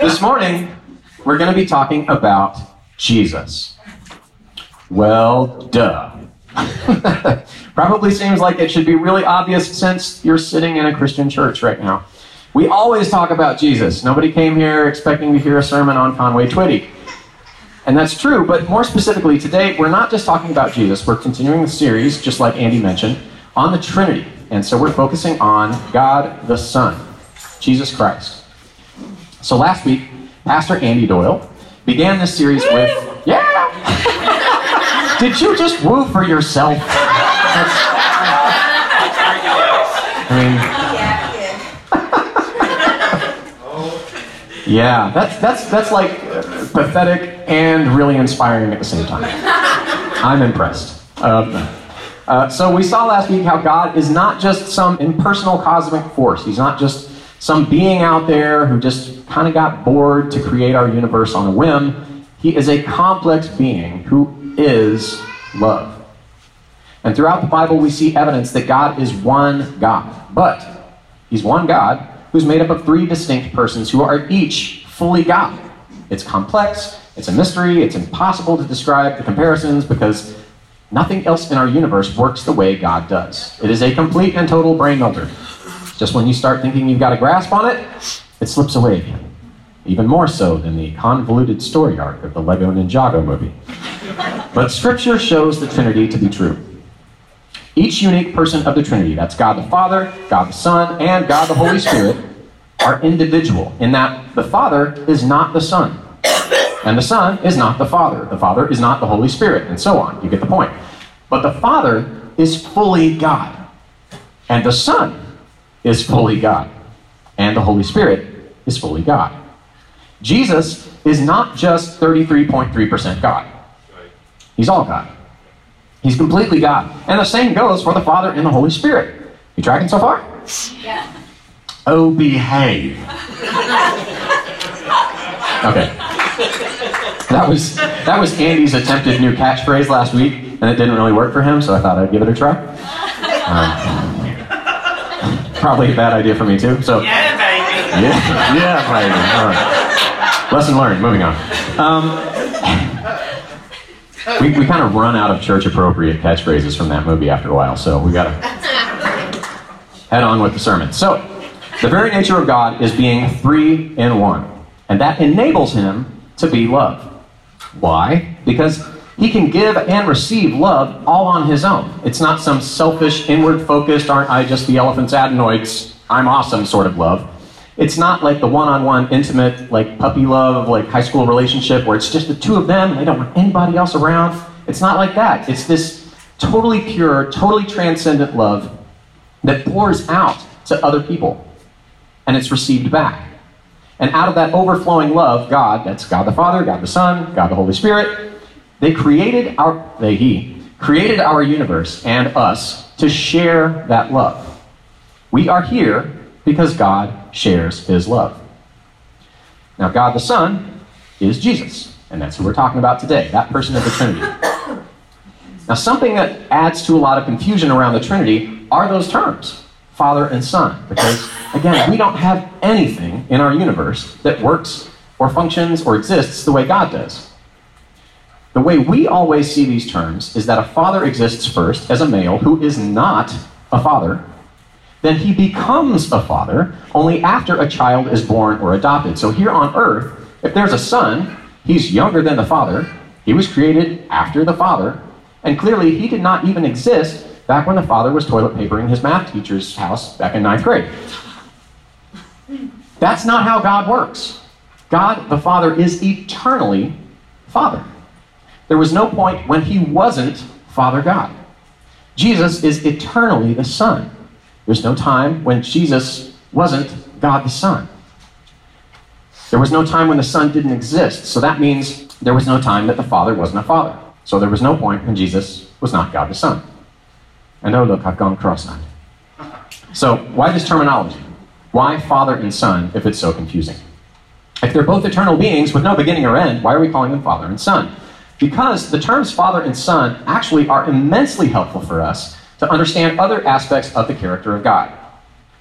This morning, we're going to be talking about Jesus. Well, duh. Probably seems like it should be really obvious since you're sitting in a Christian church right now. We always talk about Jesus. Nobody came here expecting to hear a sermon on Conway Twitty. And that's true, but more specifically, today we're not just talking about Jesus. We're continuing the series, just like Andy mentioned, on the Trinity. And so we're focusing on God the Son, Jesus Christ. So last week, Pastor Andy Doyle began this series with, yeah! Did you just woo for yourself? I mean, yeah, that's that's that's like pathetic and really inspiring at the same time. I'm impressed. Um, uh, so we saw last week how God is not just some impersonal cosmic force. He's not just some being out there who just kind of got bored to create our universe on a whim. He is a complex being who is love. And throughout the Bible, we see evidence that God is one God. But He's one God who's made up of three distinct persons who are each fully God. It's complex, it's a mystery, it's impossible to describe the comparisons because nothing else in our universe works the way God does. It is a complete and total brain melter. Just when you start thinking you've got a grasp on it, it slips away again. Even more so than the convoluted story arc of the Lego Ninjago movie. But Scripture shows the Trinity to be true. Each unique person of the Trinity, that's God the Father, God the Son, and God the Holy Spirit, are individual in that the Father is not the Son, and the Son is not the Father. The Father is not the Holy Spirit, and so on. You get the point. But the Father is fully God, and the Son is fully God, and the Holy Spirit is fully God. Jesus is not just 33.3% God, He's all God. He's completely God. And the same goes for the Father and the Holy Spirit. You tracking so far? Yeah. Oh, behave. Okay. That was that was Andy's attempted new catchphrase last week, and it didn't really work for him, so I thought I'd give it a try. Um, probably a bad idea for me too. So Yeah, baby. yeah, yeah, baby. All right. Lesson learned. Moving on. Um, we we kind of run out of church appropriate catchphrases from that movie after a while, so we got to head on with the sermon. So, the very nature of God is being three in one, and that enables him to be love. Why? Because he can give and receive love all on his own. It's not some selfish, inward focused, aren't I just the elephant's adenoids, I'm awesome sort of love. It's not like the one on one, intimate, like puppy love, like high school relationship where it's just the two of them they don't want anybody else around. It's not like that. It's this totally pure, totally transcendent love that pours out to other people and it's received back. And out of that overflowing love, God, that's God the Father, God the Son, God the Holy Spirit, they created our, they, He, created our universe and us to share that love. We are here because God shares His love. Now, God the Son is Jesus, and that's who we're talking about today, that person of the Trinity. Now, something that adds to a lot of confusion around the Trinity are those terms, Father and Son, because, again, we don't have anything in our universe that works or functions or exists the way God does. The way we always see these terms is that a father exists first as a male who is not a father. Then he becomes a father only after a child is born or adopted. So here on earth, if there's a son, he's younger than the father. He was created after the father. And clearly, he did not even exist back when the father was toilet papering his math teacher's house back in ninth grade. That's not how God works. God, the Father, is eternally Father. There was no point when he wasn't Father God. Jesus is eternally the Son. There's no time when Jesus wasn't God the Son. There was no time when the Son didn't exist, so that means there was no time that the Father wasn't a Father. So there was no point when Jesus was not God the Son. And oh, look, I've gone cross eyed. So, why this terminology? Why Father and Son if it's so confusing? If they're both eternal beings with no beginning or end, why are we calling them Father and Son? Because the terms Father and Son actually are immensely helpful for us to understand other aspects of the character of God.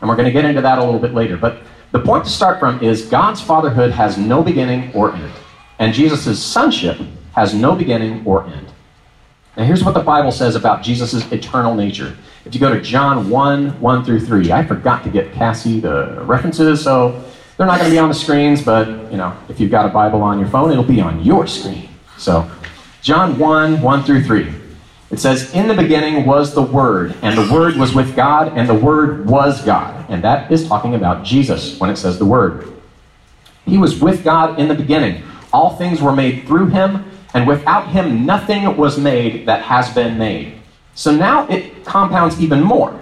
And we're going to get into that a little bit later. But The point to start from is God's fatherhood has no beginning or end, and Jesus' sonship has no beginning or end. Now, here's what the Bible says about Jesus' eternal nature. If you go to John 1 1 through 3, I forgot to get Cassie the references, so they're not going to be on the screens, but you know, if you've got a Bible on your phone, it'll be on your screen. So, John 1 1 through 3. It says, In the beginning was the Word, and the Word was with God, and the Word was God. And that is talking about Jesus when it says the Word. He was with God in the beginning. All things were made through him, and without him nothing was made that has been made. So now it compounds even more,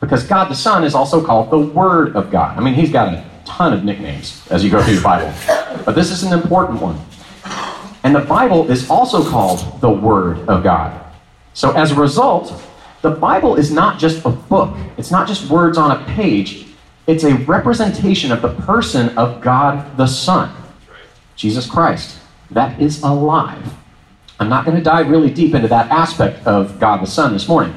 because God the Son is also called the Word of God. I mean, he's got a ton of nicknames as you go through the Bible, but this is an important one. And the Bible is also called the Word of God. So as a result, the Bible is not just a book, it's not just words on a page, it's a representation of the person of God the Son, Jesus Christ. That is alive. I'm not going to dive really deep into that aspect of God the Son this morning,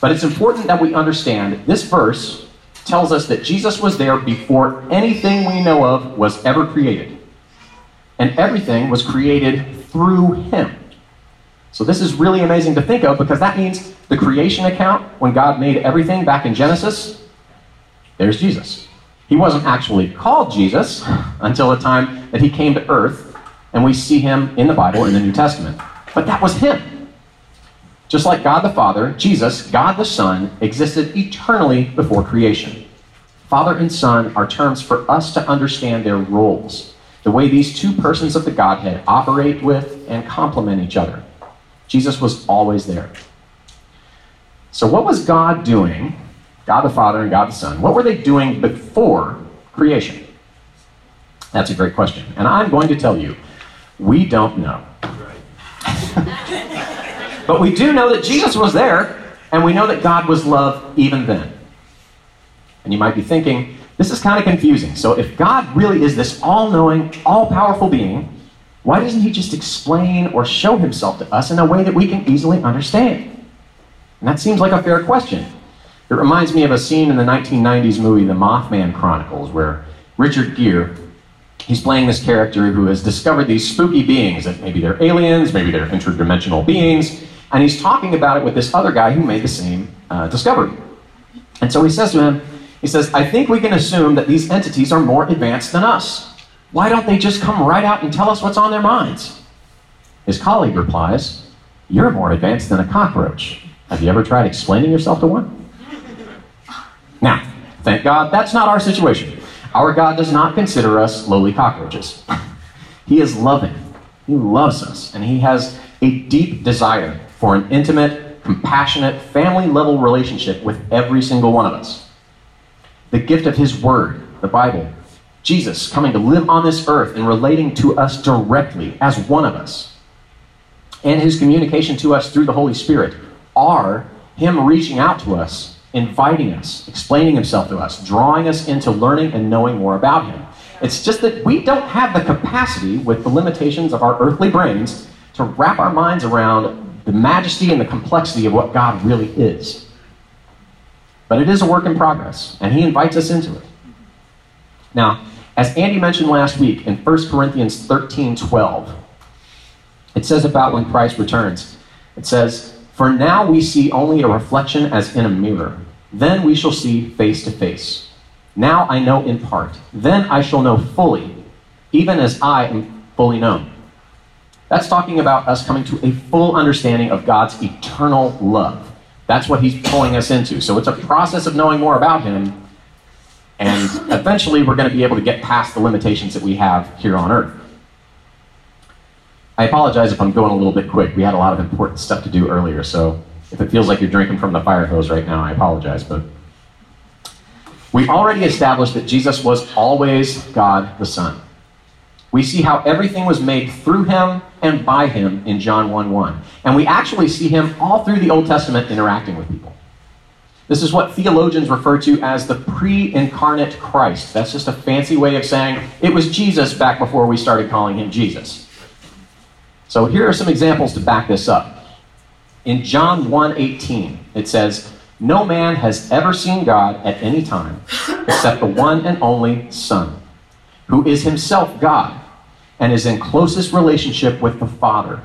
but it's important that we understand this verse tells us that Jesus was there before anything we know of was ever created. And everything was created through him. So this is really amazing to think of because that means the creation account, when God made everything back in Genesis, there's Jesus. He wasn't actually called Jesus until the time that he came to earth, and we see him in the Bible in the New Testament. But that was him. Just like God the Father, Jesus, God the Son, existed eternally before creation. Father and Son are terms for us to understand their roles, the way these two persons of the Godhead operate with and complement each other. Jesus was always there. So, what was God doing, God the Father and God the Son, what were they doing before creation? That's a great question. And I'm going to tell you, we don't know. but we do know that Jesus was there, and we know that God was love even then. And you might be thinking, this is kind of confusing. So, if God really is this all knowing, all powerful being, why doesn't he just explain or show himself to us in a way that we can easily understand? And that seems like a fair question. It reminds me of a scene in the 1990s movie The Mothman Chronicles where Richard Gere he's playing this character who has discovered these spooky beings that maybe they're aliens, maybe they're interdimensional beings, and he's talking about it with this other guy who made the same uh, discovery. And so he says to him, he says, I think we can assume that these entities are more advanced than us. Why don't they just come right out and tell us what's on their minds? His colleague replies, You're more advanced than a cockroach. Have you ever tried explaining yourself to one? Now, thank God that's not our situation. Our God does not consider us lowly cockroaches. he is loving, He loves us, and He has a deep desire for an intimate, compassionate, family level relationship with every single one of us. The gift of His Word, the Bible, Jesus coming to live on this earth and relating to us directly as one of us, and his communication to us through the Holy Spirit are him reaching out to us, inviting us, explaining himself to us, drawing us into learning and knowing more about him. It's just that we don't have the capacity, with the limitations of our earthly brains, to wrap our minds around the majesty and the complexity of what God really is. But it is a work in progress, and he invites us into it. Now, as Andy mentioned last week in 1 Corinthians 13 12, it says about when Christ returns, it says, For now we see only a reflection as in a mirror. Then we shall see face to face. Now I know in part. Then I shall know fully, even as I am fully known. That's talking about us coming to a full understanding of God's eternal love. That's what he's pulling us into. So it's a process of knowing more about him and eventually, we're going to be able to get past the limitations that we have here on Earth. I apologize if I'm going a little bit quick. We had a lot of important stuff to do earlier, so if it feels like you're drinking from the fire hose right now, I apologize. But we've already established that Jesus was always God the Son. We see how everything was made through him and by him in John 1 1. And we actually see him all through the Old Testament interacting with people. This is what theologians refer to as the pre incarnate Christ. That's just a fancy way of saying it was Jesus back before we started calling him Jesus. So here are some examples to back this up. In John 1:18, it says, No man has ever seen God at any time except the one and only Son, who is himself God and is in closest relationship with the Father.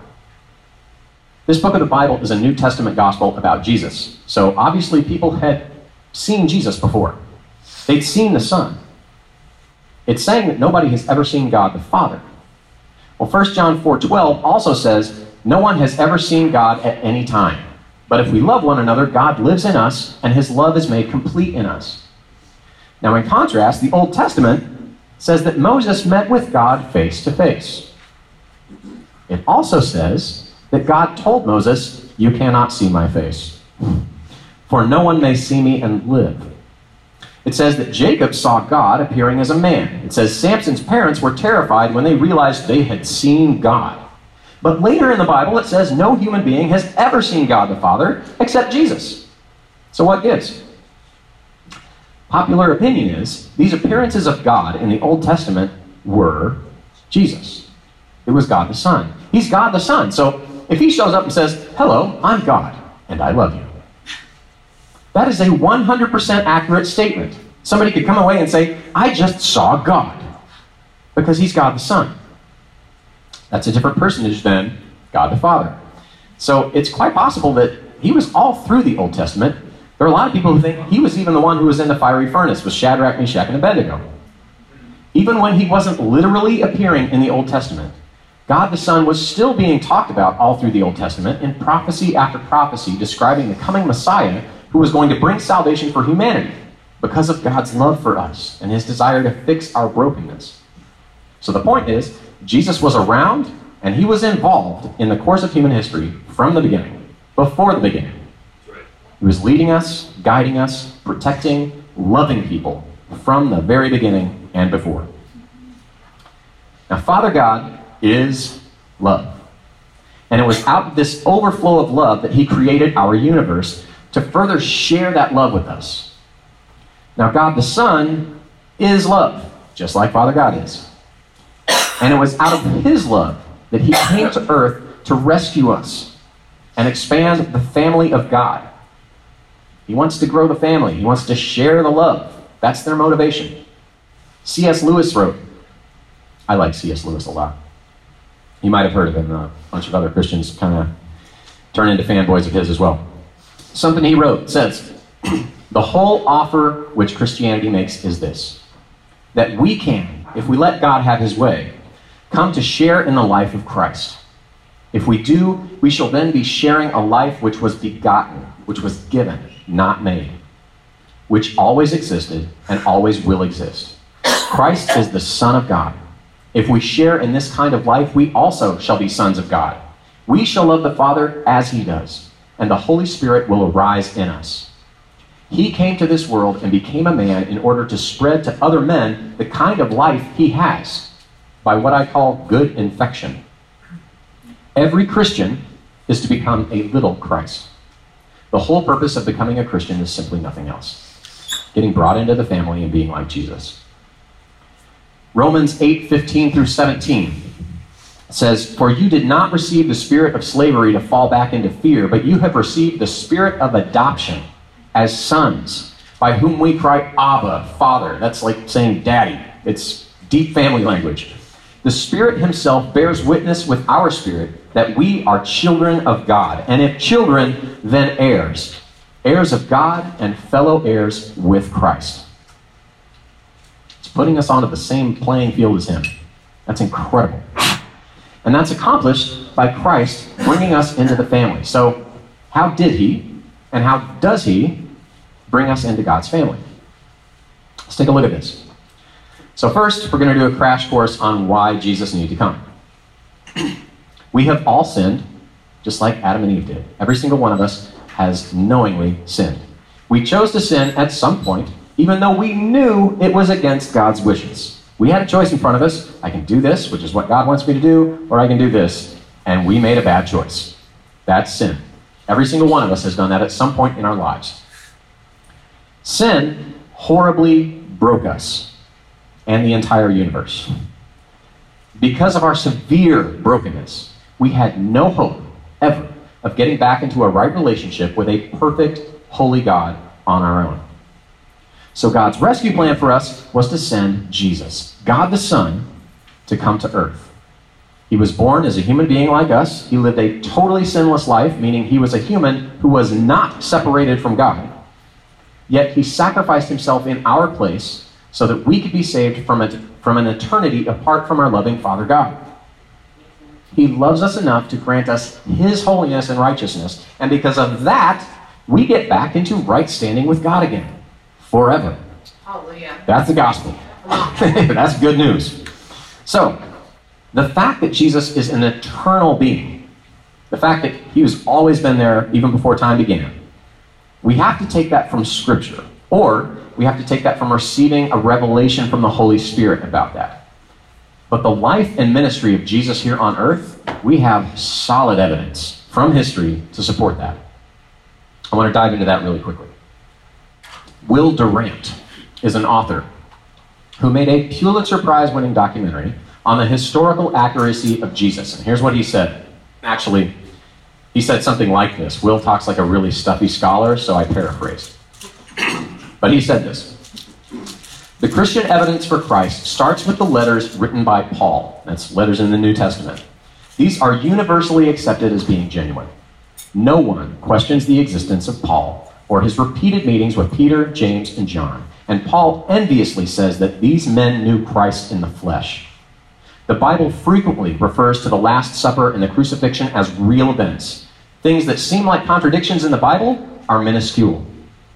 This book of the Bible is a New Testament gospel about Jesus. So obviously, people had seen Jesus before, they'd seen the Son. It's saying that nobody has ever seen God the Father. Well, 1 John 4:12 also says, "No one has ever seen God at any time. But if we love one another, God lives in us, and his love is made complete in us." Now, in contrast, the Old Testament says that Moses met with God face to face. It also says that God told Moses, You cannot see my face, for no one may see me and live. It says that Jacob saw God appearing as a man. It says Samson's parents were terrified when they realized they had seen God. But later in the Bible, it says no human being has ever seen God the Father except Jesus. So what gives? Popular opinion is these appearances of God in the Old Testament were Jesus. It was God the Son. He's God the Son. So if he shows up and says, Hello, I'm God, and I love you, that is a 100% accurate statement. Somebody could come away and say, I just saw God, because he's God the Son. That's a different personage than God the Father. So it's quite possible that he was all through the Old Testament. There are a lot of people who think he was even the one who was in the fiery furnace with Shadrach, Meshach, and Abednego. Even when he wasn't literally appearing in the Old Testament, God the Son was still being talked about all through the Old Testament in prophecy after prophecy describing the coming Messiah who was going to bring salvation for humanity because of God's love for us and his desire to fix our brokenness. So the point is, Jesus was around and he was involved in the course of human history from the beginning, before the beginning. He was leading us, guiding us, protecting, loving people from the very beginning and before. Now, Father God is love. And it was out of this overflow of love that he created our universe to further share that love with us. Now, God the Son is love, just like Father God is. And it was out of His love that He came to earth to rescue us and expand the family of God. He wants to grow the family, He wants to share the love. That's their motivation. C.S. Lewis wrote, I like C.S. Lewis a lot. You might have heard of him. A bunch of other Christians kind of turn into fanboys of his as well. Something he wrote says, The whole offer which Christianity makes is this that we can, if we let God have his way, come to share in the life of Christ. If we do, we shall then be sharing a life which was begotten, which was given, not made, which always existed and always will exist. Christ is the Son of God. If we share in this kind of life, we also shall be sons of God. We shall love the Father as he does and the Holy Spirit will arise in us. He came to this world and became a man in order to spread to other men the kind of life he has by what I call good infection. Every Christian is to become a little Christ. The whole purpose of becoming a Christian is simply nothing else getting brought into the family and being like Jesus. Romans 8 15 through 17 says, For you did not receive the spirit of slavery to fall back into fear, but you have received the spirit of adoption as sons, by whom we cry, Abba, Father. That's like saying daddy. It's deep family language. The Spirit Himself bears witness with our spirit that we are children of God. And if children, then heirs. Heirs of God and fellow heirs with Christ. It's putting us onto the same playing field as Him. That's incredible. And that's accomplished by Christ bringing us into the family. So, how did he and how does he bring us into God's family? Let's take a look at this. So, first, we're going to do a crash course on why Jesus needed to come. We have all sinned, just like Adam and Eve did. Every single one of us has knowingly sinned. We chose to sin at some point, even though we knew it was against God's wishes. We had a choice in front of us. I can do this, which is what God wants me to do, or I can do this. And we made a bad choice. That's sin. Every single one of us has done that at some point in our lives. Sin horribly broke us and the entire universe. Because of our severe brokenness, we had no hope ever of getting back into a right relationship with a perfect, holy God on our own. So God's rescue plan for us was to send Jesus, God the Son, to come to earth. He was born as a human being like us. He lived a totally sinless life, meaning he was a human who was not separated from God. Yet he sacrificed himself in our place so that we could be saved from, from an eternity apart from our loving Father God. He loves us enough to grant us his holiness and righteousness, and because of that, we get back into right standing with God again forever. Hallelujah. That's the gospel. That's good news. So, the fact that Jesus is an eternal being, the fact that he has always been there even before time began, we have to take that from Scripture, or we have to take that from receiving a revelation from the Holy Spirit about that. But the life and ministry of Jesus here on earth, we have solid evidence from history to support that. I want to dive into that really quickly. Will Durant is an author who made a Pulitzer Prize winning documentary on the historical accuracy of Jesus. And here's what he said. Actually, he said something like this. Will talks like a really stuffy scholar, so I paraphrased. But he said this The Christian evidence for Christ starts with the letters written by Paul. That's letters in the New Testament. These are universally accepted as being genuine. No one questions the existence of Paul or his repeated meetings with Peter, James, and John. And Paul enviously says that these men knew Christ in the flesh. The Bible frequently refers to the Last Supper and the crucifixion as real events. Things that seem like contradictions in the Bible are minuscule.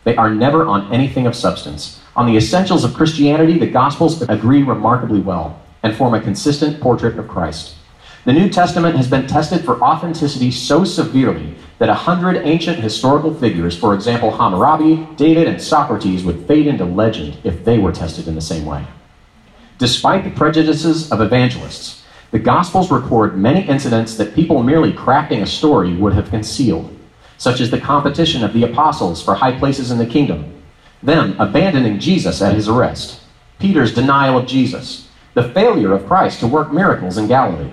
They are never on anything of substance. On the essentials of Christianity, the Gospels agree remarkably well and form a consistent portrait of Christ. The New Testament has been tested for authenticity so severely that a hundred ancient historical figures, for example Hammurabi, David, and Socrates, would fade into legend if they were tested in the same way. Despite the prejudices of evangelists, the Gospels record many incidents that people merely crafting a story would have concealed, such as the competition of the apostles for high places in the kingdom, them abandoning Jesus at his arrest, Peter's denial of Jesus, the failure of Christ to work miracles in Galilee,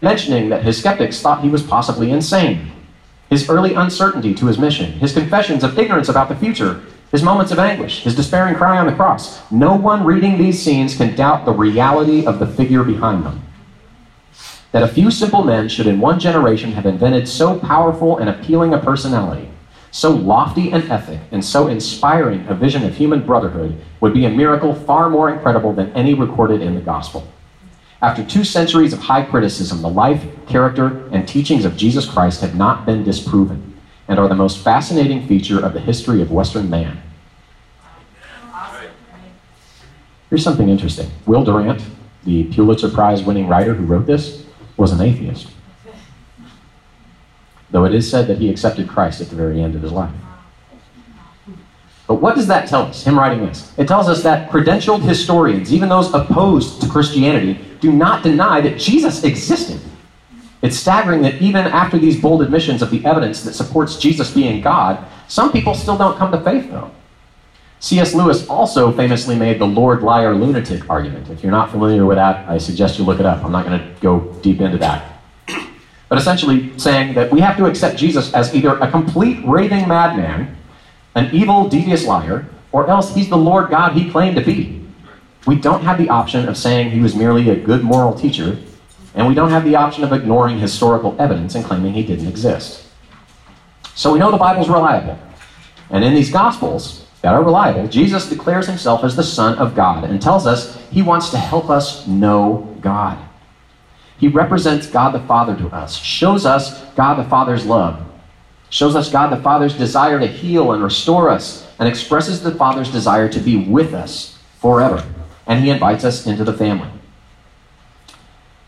mentioning that his skeptics thought he was possibly insane, his early uncertainty to his mission, his confessions of ignorance about the future, his moments of anguish, his despairing cry on the cross. No one reading these scenes can doubt the reality of the figure behind them. That a few simple men should in one generation have invented so powerful and appealing a personality, so lofty an ethic, and so inspiring a vision of human brotherhood would be a miracle far more incredible than any recorded in the gospel. After two centuries of high criticism, the life, character, and teachings of Jesus Christ have not been disproven and are the most fascinating feature of the history of Western man. Here's something interesting. Will Durant, the Pulitzer Prize winning writer who wrote this, was an atheist. Though it is said that he accepted Christ at the very end of his life. But what does that tell us, him writing this? It tells us that credentialed historians, even those opposed to Christianity, do not deny that Jesus existed. It's staggering that even after these bold admissions of the evidence that supports Jesus being God, some people still don't come to faith, though. C.S. Lewis also famously made the Lord Liar Lunatic argument. If you're not familiar with that, I suggest you look it up. I'm not going to go deep into that. But essentially saying that we have to accept Jesus as either a complete raving madman, an evil, devious liar, or else he's the Lord God he claimed to be. We don't have the option of saying he was merely a good moral teacher and we don't have the option of ignoring historical evidence and claiming he didn't exist. So we know the Bible's reliable. And in these Gospels that are reliable, Jesus declares himself as the Son of God and tells us he wants to help us know God. He represents God the Father to us, shows us God the Father's love, shows us God the Father's desire to heal and restore us, and expresses the Father's desire to be with us forever. And he invites us into the family.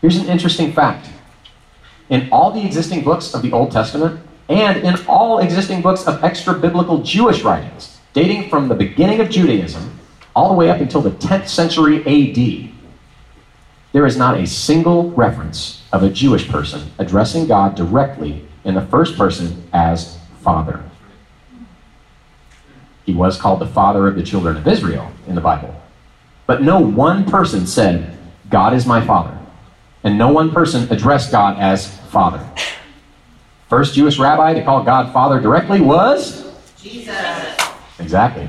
Here's an interesting fact. In all the existing books of the Old Testament, and in all existing books of extra biblical Jewish writings, dating from the beginning of Judaism all the way up until the 10th century AD, there is not a single reference of a Jewish person addressing God directly in the first person as Father. He was called the Father of the children of Israel in the Bible. But no one person said, God is my Father and no one person addressed God as Father. First Jewish rabbi to call God Father directly was Jesus. Exactly.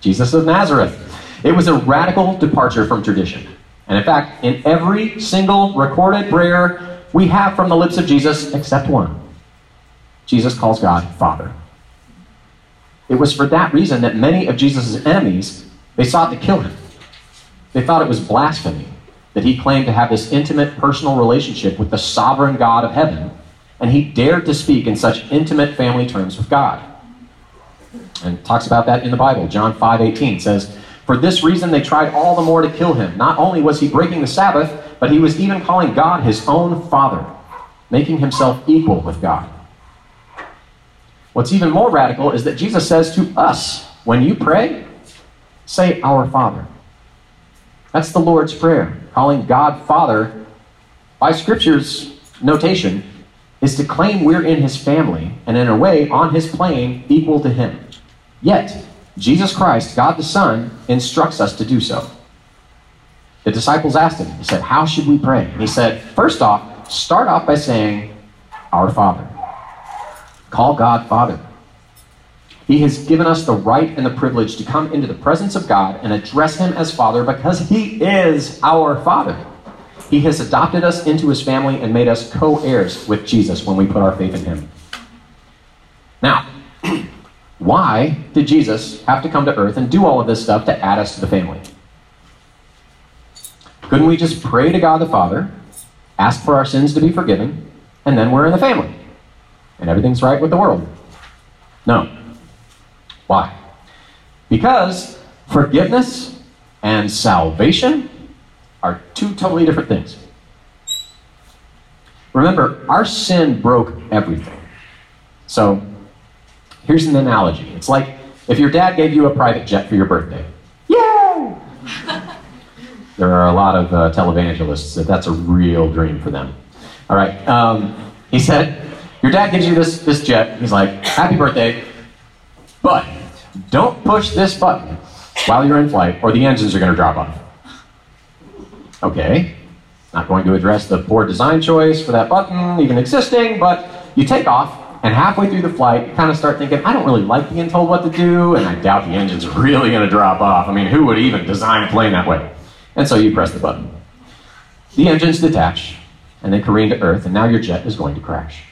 Jesus of Nazareth. It was a radical departure from tradition. And in fact, in every single recorded prayer we have from the lips of Jesus, except one, Jesus calls God Father. It was for that reason that many of Jesus' enemies, they sought to kill him. They thought it was blasphemy that he claimed to have this intimate personal relationship with the sovereign God of heaven, and he dared to speak in such intimate family terms with God. And talks about that in the Bible. John 5 18 says, For this reason they tried all the more to kill him. Not only was he breaking the Sabbath, but he was even calling God his own Father, making himself equal with God. What's even more radical is that Jesus says to us, when you pray, say, Our Father. That's the Lord's Prayer. Calling God Father, by Scripture's notation, is to claim we're in His family and, in a way, on His plane, equal to Him. Yet, Jesus Christ, God the Son, instructs us to do so. The disciples asked him, He said, How should we pray? And he said, First off, start off by saying, Our Father. Call God Father. He has given us the right and the privilege to come into the presence of God and address Him as Father because He is our Father. He has adopted us into His family and made us co heirs with Jesus when we put our faith in Him. Now, why did Jesus have to come to earth and do all of this stuff to add us to the family? Couldn't we just pray to God the Father, ask for our sins to be forgiven, and then we're in the family? And everything's right with the world? No. Why? Because forgiveness and salvation are two totally different things. Remember, our sin broke everything. So, here's an analogy. It's like if your dad gave you a private jet for your birthday. Yay! there are a lot of uh, televangelists that that's a real dream for them. All right. Um, he said, Your dad gives you this, this jet. He's like, Happy birthday. But don't push this button while you're in flight, or the engines are going to drop off. Okay. Not going to address the poor design choice for that button even existing, but you take off, and halfway through the flight, you kind of start thinking, I don't really like being told what to do, and I doubt the engine's are really going to drop off. I mean, who would even design a plane that way? And so you press the button. The engines detach, and they careen to Earth, and now your jet is going to crash.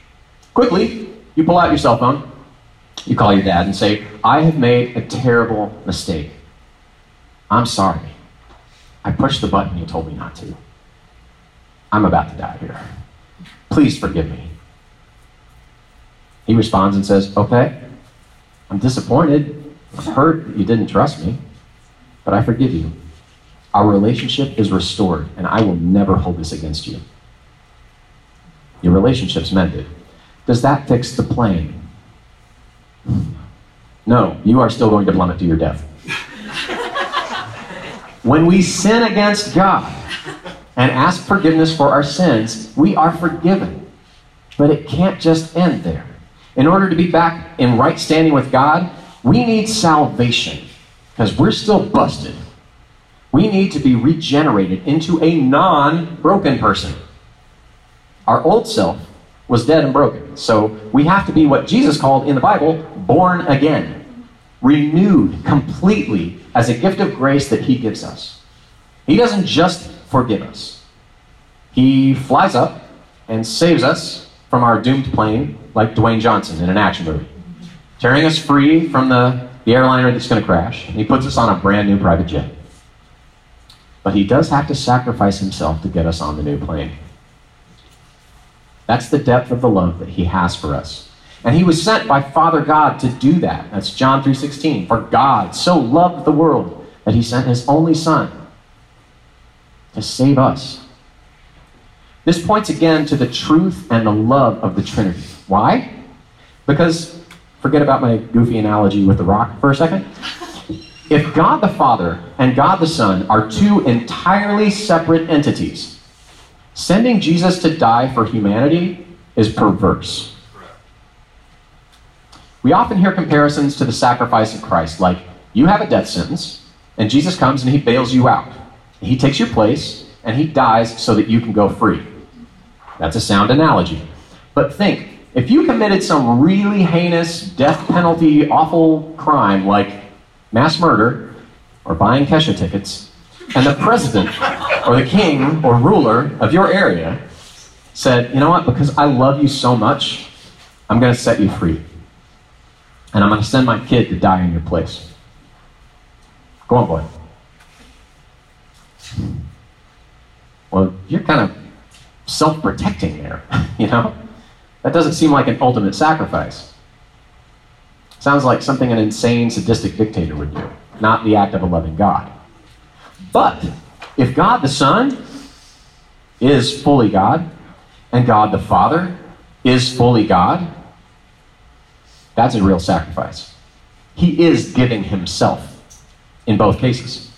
Quickly, you pull out your cell phone, you call your dad and say, I have made a terrible mistake. I'm sorry. I pushed the button you told me not to. I'm about to die here. Please forgive me. He responds and says, Okay, I'm disappointed. I'm hurt that you didn't trust me, but I forgive you. Our relationship is restored, and I will never hold this against you. Your relationship's mended. Does that fix the plane? No, you are still going to plummet to your death. when we sin against God and ask forgiveness for our sins, we are forgiven. But it can't just end there. In order to be back in right standing with God, we need salvation because we're still busted. We need to be regenerated into a non broken person. Our old self was dead and broken. So we have to be what Jesus called in the Bible born again, renewed completely as a gift of grace that He gives us. He doesn't just forgive us, He flies up and saves us from our doomed plane, like Dwayne Johnson in an action movie, tearing us free from the, the airliner that's going to crash. And he puts us on a brand new private jet. But he does have to sacrifice himself to get us on the new plane. That's the depth of the love that he has for us. And he was sent by Father God to do that. That's John 3:16. For God so loved the world that he sent his only son to save us. This points again to the truth and the love of the Trinity. Why? Because forget about my goofy analogy with the rock for a second. If God the Father and God the Son are two entirely separate entities, Sending Jesus to die for humanity is perverse. We often hear comparisons to the sacrifice of Christ, like you have a death sentence, and Jesus comes and he bails you out. He takes your place, and he dies so that you can go free. That's a sound analogy. But think If you committed some really heinous, death penalty, awful crime like mass murder or buying Kesha tickets, and the president or the king or ruler of your area said, you know what, because I love you so much, I'm going to set you free. And I'm going to send my kid to die in your place. Go on, boy. Well, you're kind of self protecting there, you know? That doesn't seem like an ultimate sacrifice. Sounds like something an insane, sadistic dictator would do, not the act of a loving God. But if God the Son is fully God, and God the Father is fully God, that's a real sacrifice. He is giving himself in both cases.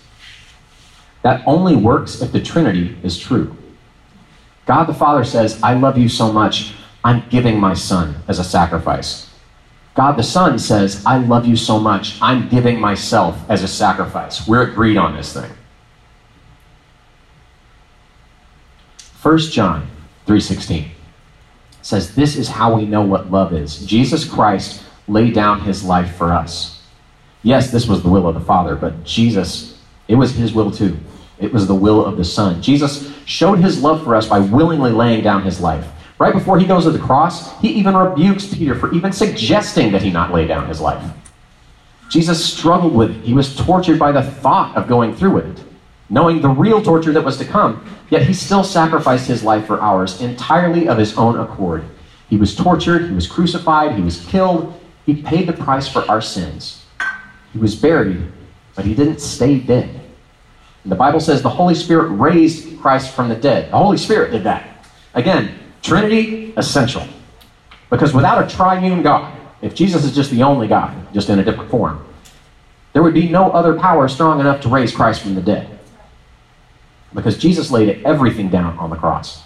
That only works if the Trinity is true. God the Father says, I love you so much, I'm giving my Son as a sacrifice. God the Son says, I love you so much, I'm giving myself as a sacrifice. We're agreed on this thing. 1 John 3:16 says this is how we know what love is. Jesus Christ laid down his life for us. Yes, this was the will of the Father, but Jesus, it was his will too. It was the will of the Son. Jesus showed his love for us by willingly laying down his life. Right before he goes to the cross, he even rebukes Peter for even suggesting that he not lay down his life. Jesus struggled with it. He was tortured by the thought of going through with it, knowing the real torture that was to come. Yet he still sacrificed his life for ours entirely of his own accord. He was tortured, he was crucified, he was killed. He paid the price for our sins. He was buried, but he didn't stay dead. The Bible says the Holy Spirit raised Christ from the dead. The Holy Spirit did that. Again, Trinity essential. Because without a triune God, if Jesus is just the only God, just in a different form, there would be no other power strong enough to raise Christ from the dead because Jesus laid everything down on the cross.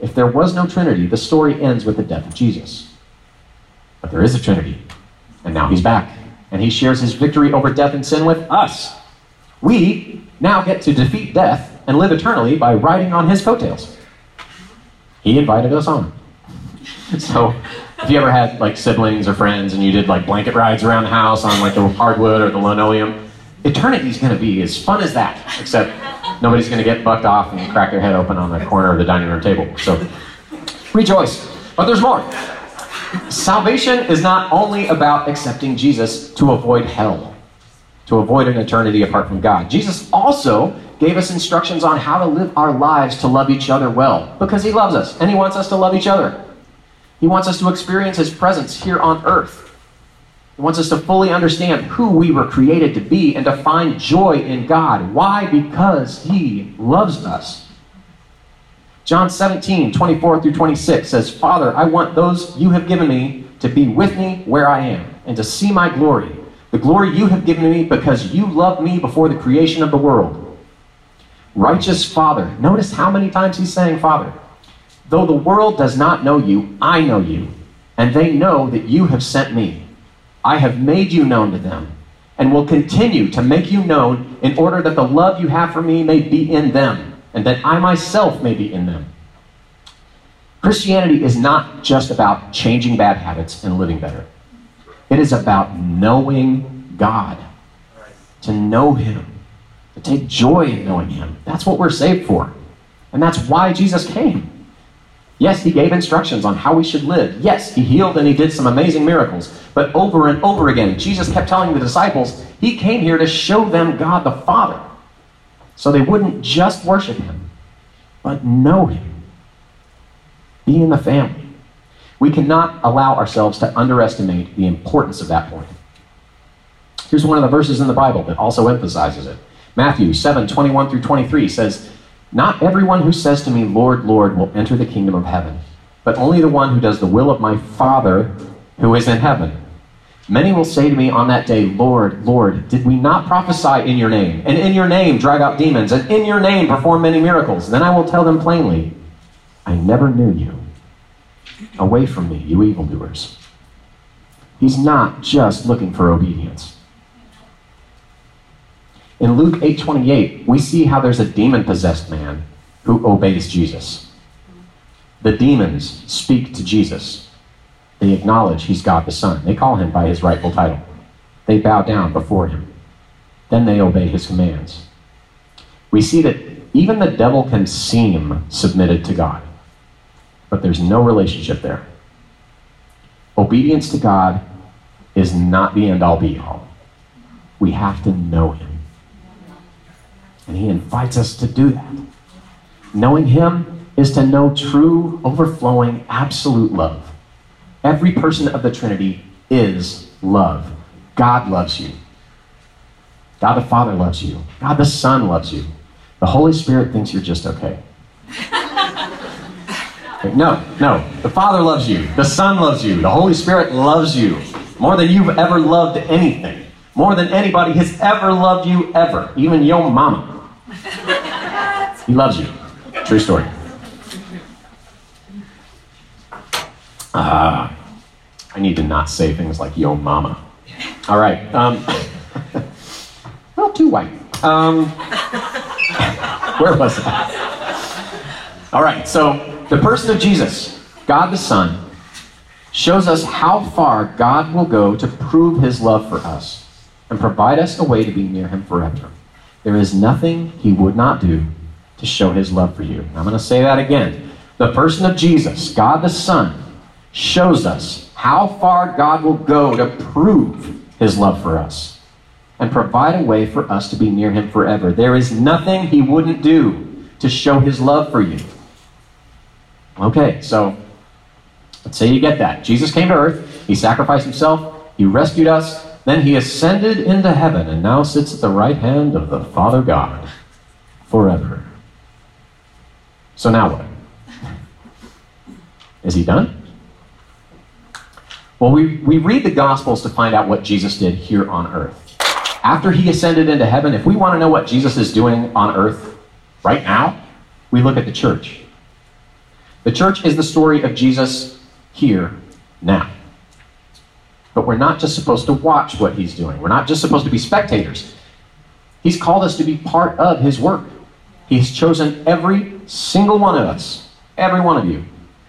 If there was no Trinity, the story ends with the death of Jesus. But there is a Trinity, and now he's back, and he shares his victory over death and sin with us. We now get to defeat death and live eternally by riding on his coattails. He invited us on. So, if you ever had like siblings or friends and you did like blanket rides around the house on like the hardwood or the linoleum, eternity's going to be as fun as that, except nobody's going to get bucked off and crack their head open on the corner of the dining room table. So rejoice. But there's more. Salvation is not only about accepting Jesus to avoid hell, to avoid an eternity apart from God. Jesus also gave us instructions on how to live our lives to love each other well because he loves us and he wants us to love each other. He wants us to experience his presence here on earth. He wants us to fully understand who we were created to be and to find joy in God. Why? Because He loves us. John 17, 24 through 26 says, Father, I want those you have given me to be with me where I am and to see my glory, the glory you have given me because you loved me before the creation of the world. Righteous Father. Notice how many times he's saying Father. Though the world does not know you, I know you, and they know that you have sent me. I have made you known to them and will continue to make you known in order that the love you have for me may be in them and that I myself may be in them. Christianity is not just about changing bad habits and living better. It is about knowing God, to know Him, to take joy in knowing Him. That's what we're saved for. And that's why Jesus came. Yes, he gave instructions on how we should live. Yes, he healed and he did some amazing miracles. But over and over again, Jesus kept telling the disciples he came here to show them God the Father. So they wouldn't just worship him, but know him. Be in the family. We cannot allow ourselves to underestimate the importance of that point. Here's one of the verses in the Bible that also emphasizes it. Matthew 7 21 through 23 says, not everyone who says to me, Lord, Lord, will enter the kingdom of heaven, but only the one who does the will of my Father who is in heaven. Many will say to me on that day, Lord, Lord, did we not prophesy in your name, and in your name drive out demons, and in your name perform many miracles? Then I will tell them plainly, I never knew you. Away from me, you evildoers. He's not just looking for obedience. In Luke 8:28, we see how there's a demon-possessed man who obeys Jesus. The demons speak to Jesus. They acknowledge he's God the Son. They call him by his rightful title. They bow down before him. Then they obey his commands. We see that even the devil can seem submitted to God, but there's no relationship there. Obedience to God is not the end all be all. We have to know him. And he invites us to do that. Knowing him is to know true, overflowing, absolute love. Every person of the Trinity is love. God loves you. God the Father loves you. God the Son loves you. The Holy Spirit thinks you're just okay. no, no. The Father loves you. The Son loves you. The Holy Spirit loves you more than you've ever loved anything. More than anybody has ever loved you ever. Even your mama. He loves you. True story. Uh, I need to not say things like yo mama. All right. Um, well, too white. Um, where was I? All right. So the person of Jesus, God the Son, shows us how far God will go to prove his love for us and provide us a way to be near him forever. There is nothing he would not do to show his love for you. I'm going to say that again. The person of Jesus, God the Son, shows us how far God will go to prove his love for us and provide a way for us to be near him forever. There is nothing he wouldn't do to show his love for you. Okay, so let's say you get that. Jesus came to earth, he sacrificed himself, he rescued us, then he ascended into heaven and now sits at the right hand of the Father God forever. So now what? Is he done? Well, we, we read the Gospels to find out what Jesus did here on earth. After he ascended into heaven, if we want to know what Jesus is doing on earth right now, we look at the church. The church is the story of Jesus here now. But we're not just supposed to watch what he's doing, we're not just supposed to be spectators. He's called us to be part of his work. He's chosen every single one of us, every one of you,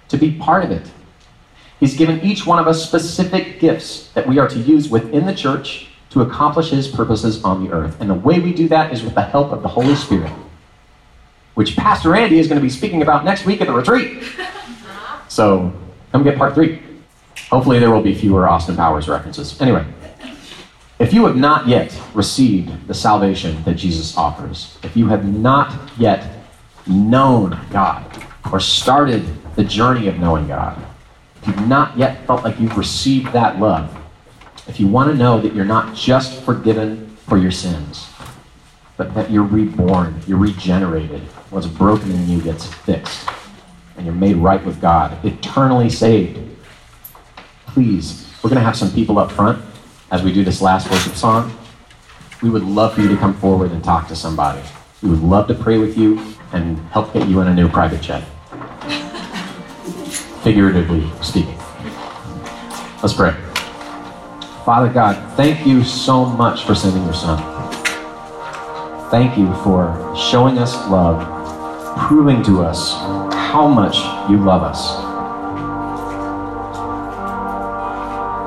to be part of it. He's given each one of us specific gifts that we are to use within the church to accomplish His purposes on the earth. And the way we do that is with the help of the Holy Spirit, which Pastor Andy is going to be speaking about next week at the retreat. So come get part three. Hopefully, there will be fewer Austin Powers references. Anyway, if you have not yet received the salvation that Jesus offers, if you have not yet known God or started the journey of knowing God, if you've not yet felt like you've received that love, if you want to know that you're not just forgiven for your sins, but that you're reborn, you're regenerated, what's broken in you gets fixed, and you're made right with God, eternally saved, please, we're going to have some people up front as we do this last worship song. We would love for you to come forward and talk to somebody. We would love to pray with you and help get you in a new private jet figuratively speaking. Let's pray. Father God, thank you so much for sending your son. Thank you for showing us love, proving to us how much you love us.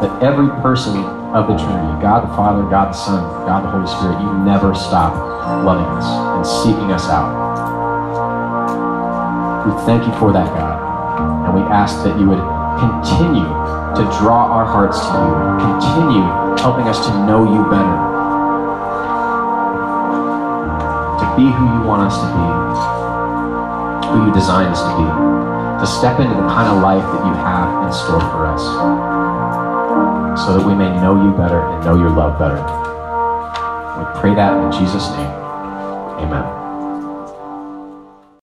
That every person of the Trinity, God the Father, God the Son, God the Holy Spirit, you never stop loving us and seeking us out. We thank you for that, God. And we ask that you would continue to draw our hearts to you, continue helping us to know you better, be who you want us to be, who you designed us to be, to step into the kind of life that you have in store for us, so that we may know you better and know your love better. We pray that in Jesus' name. Amen.